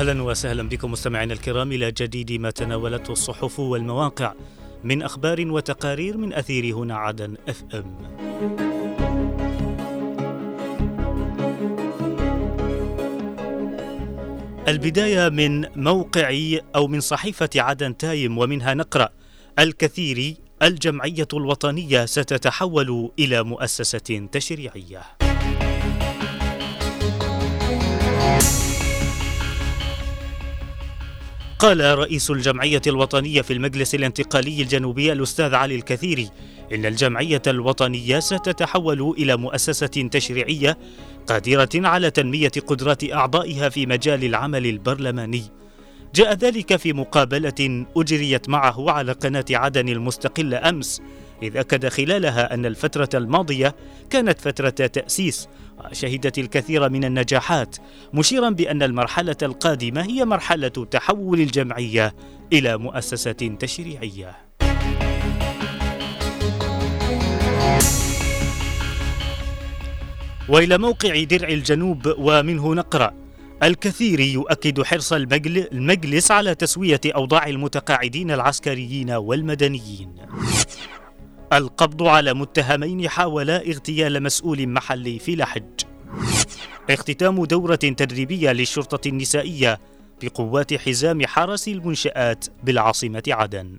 أهلا وسهلا بكم مستمعينا الكرام إلى جديد ما تناولته الصحف والمواقع من أخبار وتقارير من أثير هنا عدن FM. البداية من موقع أو من صحيفة عدن تايم ومنها نقرأ الكثير الجمعية الوطنية ستتحول إلى مؤسسة تشريعية. قال رئيس الجمعية الوطنية في المجلس الانتقالي الجنوبي الأستاذ علي الكثيري إن الجمعية الوطنية ستتحول إلى مؤسسة تشريعية قادرة على تنمية قدرات أعضائها في مجال العمل البرلماني. جاء ذلك في مقابلة أجريت معه على قناة عدن المستقلة أمس إذ أكد خلالها أن الفترة الماضية كانت فترة تأسيس وشهدت الكثير من النجاحات مشيرا بأن المرحلة القادمة هي مرحلة تحول الجمعية إلى مؤسسة تشريعية. وإلى موقع درع الجنوب ومنه نقرأ الكثير يؤكد حرص المجلس على تسوية أوضاع المتقاعدين العسكريين والمدنيين القبض على متهمين حاولا اغتيال مسؤول محلي في لحج اختتام دورة تدريبية للشرطة النسائية بقوات حزام حرس المنشآت بالعاصمة عدن.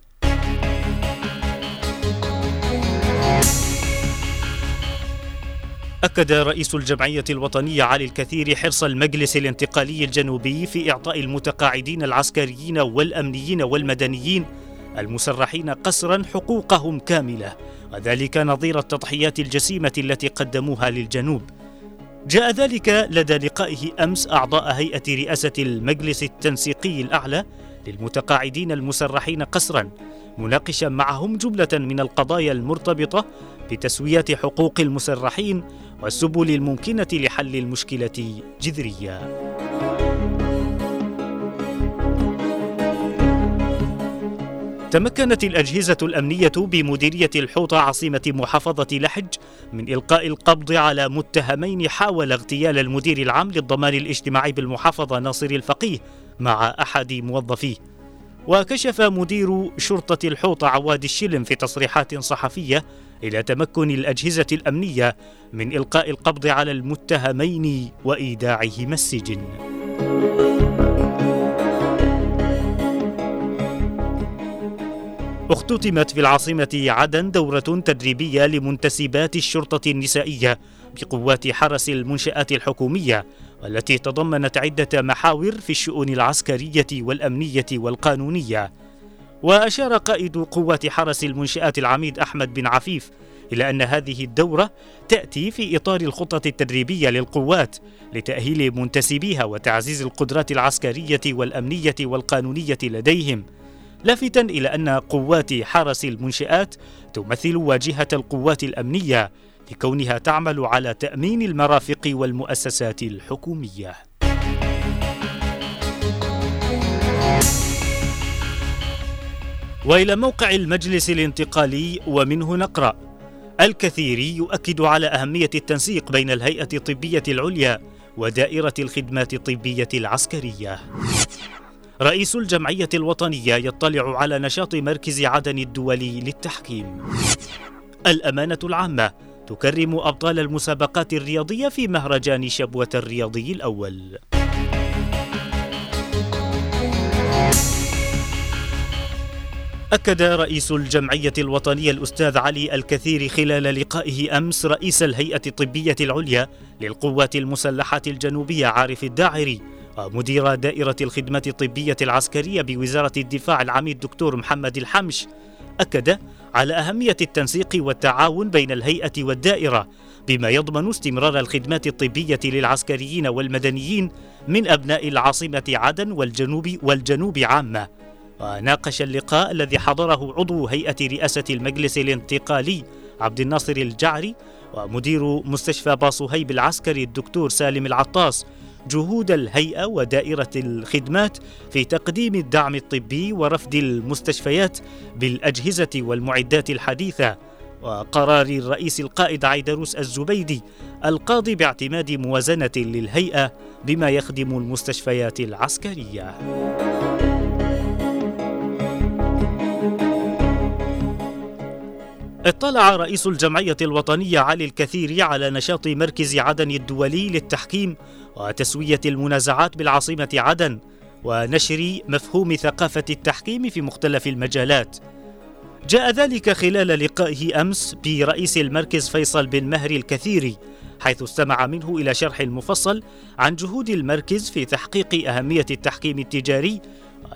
أكد رئيس الجمعية الوطنية علي الكثير حرص المجلس الانتقالي الجنوبي في إعطاء المتقاعدين العسكريين والأمنيين والمدنيين المسرحين قسرا حقوقهم كاملة وذلك نظير التضحيات الجسيمة التي قدموها للجنوب. جاء ذلك لدى لقائه أمس أعضاء هيئة رئاسة المجلس التنسيقي الأعلى للمتقاعدين المسرحين قسرا مناقشا معهم جملة من القضايا المرتبطة بتسويه حقوق المسرحين والسبل الممكنة لحل المشكلة جذريا تمكنت الأجهزة الأمنية بمديرية الحوطة عاصمة محافظة لحج من إلقاء القبض على متهمين حاول اغتيال المدير العام للضمان الاجتماعي بالمحافظة ناصر الفقيه مع أحد موظفيه وكشف مدير شرطة الحوطة عواد الشلم في تصريحات صحفية إلى تمكن الأجهزة الأمنية من إلقاء القبض على المتهمين وإيداعهما السجن. اختتمت في العاصمة عدن دورة تدريبية لمنتسبات الشرطة النسائية بقوات حرس المنشآت الحكومية والتي تضمنت عدة محاور في الشؤون العسكرية والأمنية والقانونية. وأشار قائد قوات حرس المنشآت العميد أحمد بن عفيف إلى أن هذه الدورة تأتي في إطار الخطة التدريبية للقوات لتأهيل منتسبيها وتعزيز القدرات العسكرية والأمنية والقانونية لديهم. لافتا إلى أن قوات حرس المنشآت تمثل واجهة القوات الأمنية لكونها تعمل على تأمين المرافق والمؤسسات الحكومية. وإلى موقع المجلس الانتقالي ومنه نقرأ الكثير يؤكد على أهمية التنسيق بين الهيئة الطبية العليا ودائرة الخدمات الطبية العسكرية. رئيس الجمعية الوطنية يطلع على نشاط مركز عدن الدولي للتحكيم. الأمانة العامة تكرم أبطال المسابقات الرياضية في مهرجان شبوة الرياضي الأول. أكد رئيس الجمعية الوطنية الأستاذ علي الكثير خلال لقائه أمس رئيس الهيئة الطبية العليا للقوات المسلحة الجنوبية عارف الداعري مدير دائرة الخدمات الطبية العسكرية بوزارة الدفاع العميد دكتور محمد الحمش أكد على أهمية التنسيق والتعاون بين الهيئة والدائرة بما يضمن استمرار الخدمات الطبية للعسكريين والمدنيين من أبناء العاصمة عدن والجنوب والجنوب عامة. وناقش اللقاء الذي حضره عضو هيئة رئاسة المجلس الانتقالي عبد الناصر الجعري ومدير مستشفى باصهيب العسكري الدكتور سالم العطاس جهود الهيئة ودائرة الخدمات في تقديم الدعم الطبي ورفد المستشفيات بالأجهزة والمعدات الحديثة وقرار الرئيس القائد عيدروس الزبيدي القاضي باعتماد موازنة للهيئة بما يخدم المستشفيات العسكرية. اطلع رئيس الجمعية الوطنية علي الكثير على نشاط مركز عدن الدولي للتحكيم وتسوية المنازعات بالعاصمة عدن ونشر مفهوم ثقافة التحكيم في مختلف المجالات. جاء ذلك خلال لقائه أمس برئيس المركز فيصل بن مهري الكثيري حيث استمع منه إلى شرح مفصل عن جهود المركز في تحقيق أهمية التحكيم التجاري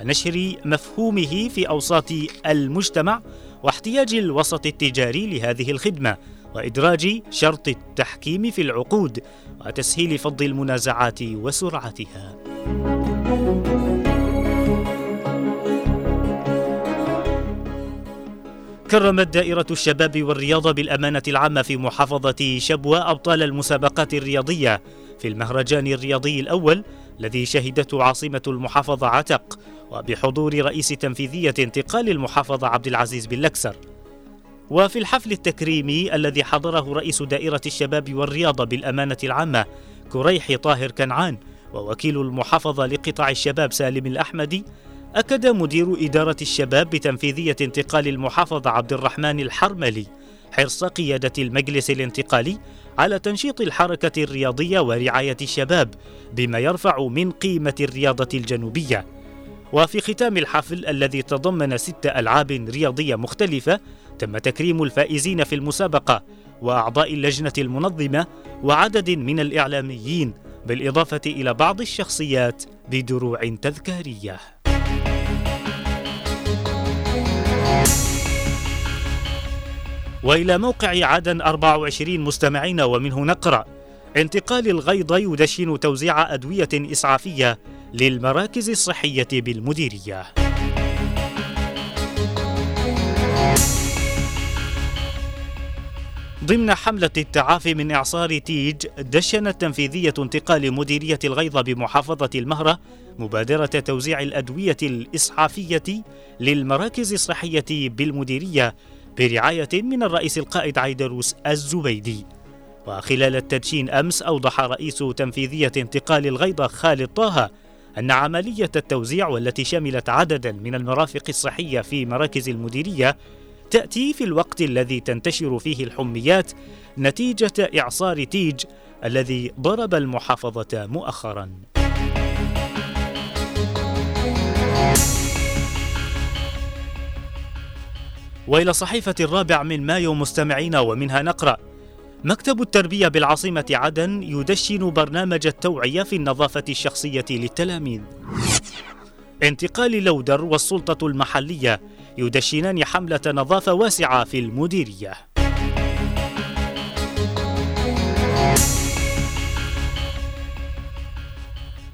ونشر مفهومه في أوساط المجتمع واحتياج الوسط التجاري لهذه الخدمة وإدراج شرط التحكيم في العقود وتسهيل فض المنازعات وسرعتها. كرمت دائرة الشباب والرياضة بالأمانة العامة في محافظة شبوة أبطال المسابقات الرياضية. في المهرجان الرياضي الأول الذي شهدته عاصمة المحافظة عتق وبحضور رئيس تنفيذية انتقال المحافظة عبد العزيز بن لكسر. وفي الحفل التكريمي الذي حضره رئيس دائرة الشباب والرياضة بالأمانة العامة كريح طاهر كنعان ووكيل المحافظة لقطاع الشباب سالم الأحمدي أكد مدير إدارة الشباب بتنفيذية انتقال المحافظة عبد الرحمن الحرملي حرص قيادة المجلس الانتقالي على تنشيط الحركة الرياضية ورعاية الشباب بما يرفع من قيمة الرياضة الجنوبية. وفي ختام الحفل الذي تضمن ست ألعاب رياضية مختلفة تم تكريم الفائزين في المسابقة وأعضاء اللجنة المنظمة وعدد من الإعلاميين بالإضافة إلى بعض الشخصيات بدروع تذكارية. وإلى موقع عدن 24 مستمعين ومنه نقرأ انتقال الغيض يدشن توزيع أدوية إسعافية للمراكز الصحية بالمديرية. ضمن حملة التعافي من إعصار تيج دشنت تنفيذية انتقال مديرية الغيض بمحافظة المهرة مبادرة توزيع الأدوية الإسعافية للمراكز الصحية بالمديرية برعاية من الرئيس القائد عيدروس الزبيدي وخلال التدشين أمس أوضح رئيس تنفيذية انتقال الغيضة خالد طه أن عملية التوزيع والتي شملت عددا من المرافق الصحية في مراكز المديرية تأتي في الوقت الذي تنتشر فيه الحميات نتيجة إعصار تيج الذي ضرب المحافظة مؤخرا. وإلى صحيفة الرابع من مايو مستمعين ومنها نقرأ مكتب التربية بالعاصمة عدن يدشن برنامج التوعية في النظافة الشخصية للتلاميذ. انتقال لودر والسلطة المحلية يدشنان حملة نظافة واسعة في المديرية.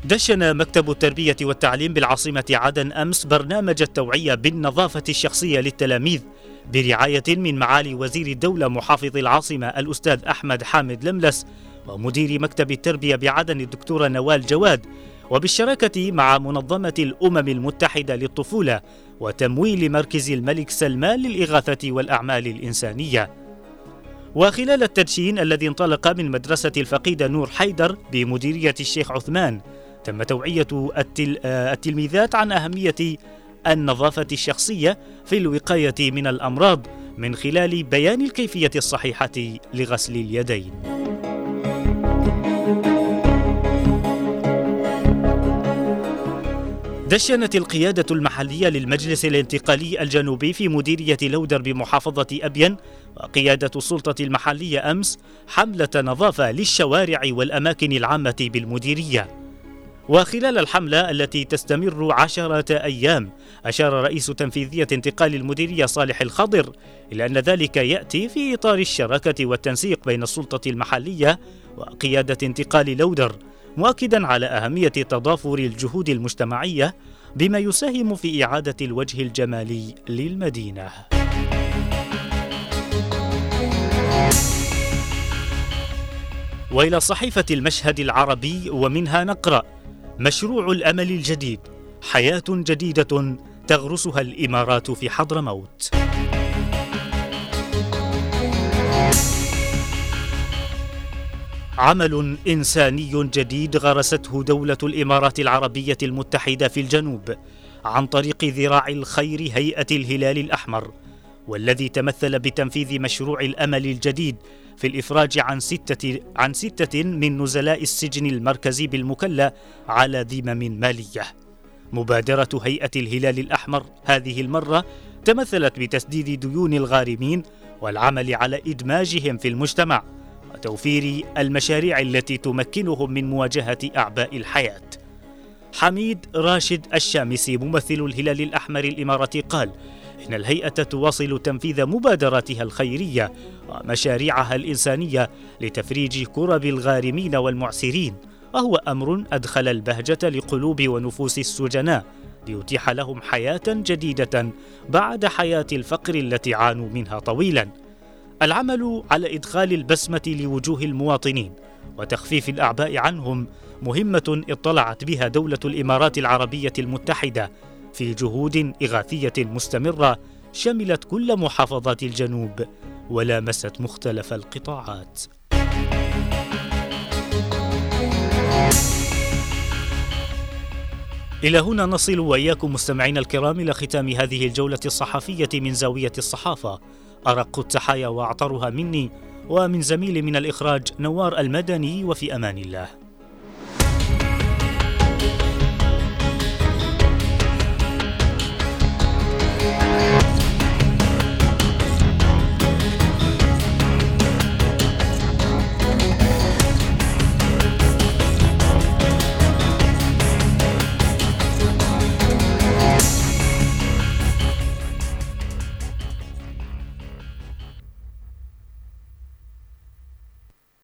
دشن مكتب التربية والتعليم بالعاصمة عدن أمس برنامج التوعية بالنظافة الشخصية للتلاميذ برعاية من معالي وزير الدولة محافظ العاصمة الأستاذ أحمد حامد لملس ومدير مكتب التربية بعدن الدكتورة نوال جواد وبالشراكة مع منظمة الأمم المتحدة للطفولة وتمويل مركز الملك سلمان للإغاثة والأعمال الإنسانية. وخلال التدشين الذي انطلق من مدرسة الفقيدة نور حيدر بمديرية الشيخ عثمان تم توعية التل... التلميذات عن أهمية النظافة الشخصية في الوقاية من الأمراض من خلال بيان الكيفية الصحيحة لغسل اليدين. دشنت القيادة المحلية للمجلس الانتقالي الجنوبي في مديرية لودر بمحافظة أبين وقيادة السلطة المحلية أمس حملة نظافة للشوارع والأماكن العامة بالمديرية وخلال الحملة التي تستمر عشرة أيام أشار رئيس تنفيذية انتقال المديرية صالح الخضر إلى أن ذلك يأتي في إطار الشراكة والتنسيق بين السلطة المحلية وقيادة انتقال لودر مؤكدا على أهمية تضافر الجهود المجتمعية بما يساهم في إعادة الوجه الجمالي للمدينة. وإلى صحيفة المشهد العربي ومنها نقرأ مشروع الأمل الجديد. حياة جديدة تغرسها الإمارات في حضرموت عمل إنساني جديد غرسته دولة الإمارات العربية المتحدة في الجنوب عن طريق ذراع الخير هيئة الهلال الأحمر والذي تمثل بتنفيذ مشروع الأمل الجديد في الإفراج عن ستة عن ستة من نزلاء السجن المركزي بالمكلا على ذمم مالية. مبادرة هيئة الهلال الأحمر هذه المرة تمثلت بتسديد ديون الغارمين والعمل على إدماجهم في المجتمع وتوفير المشاريع التي تمكنهم من مواجهة أعباء الحياة. حميد راشد الشامسي ممثل الهلال الأحمر الإماراتي قال: إن الهيئة تواصل تنفيذ مبادراتها الخيرية ومشاريعها الإنسانية لتفريج كرب الغارمين والمعسرين وهو أمر أدخل البهجة لقلوب ونفوس السجناء ليتيح لهم حياة جديدة بعد حياة الفقر التي عانوا منها طويلا. العمل على إدخال البسمة لوجوه المواطنين وتخفيف الأعباء عنهم مهمة اطلعت بها دولة الإمارات العربية المتحدة في جهود إغاثية مستمرة شملت كل محافظات الجنوب ولامست مختلف القطاعات. إلى هنا نصل وإياكم مستمعينا الكرام إلى ختام هذه الجولة الصحفية من زاوية الصحافة. أرق التحايا وأعطرها مني ومن زميلي من الإخراج نوار المدني وفي أمان الله.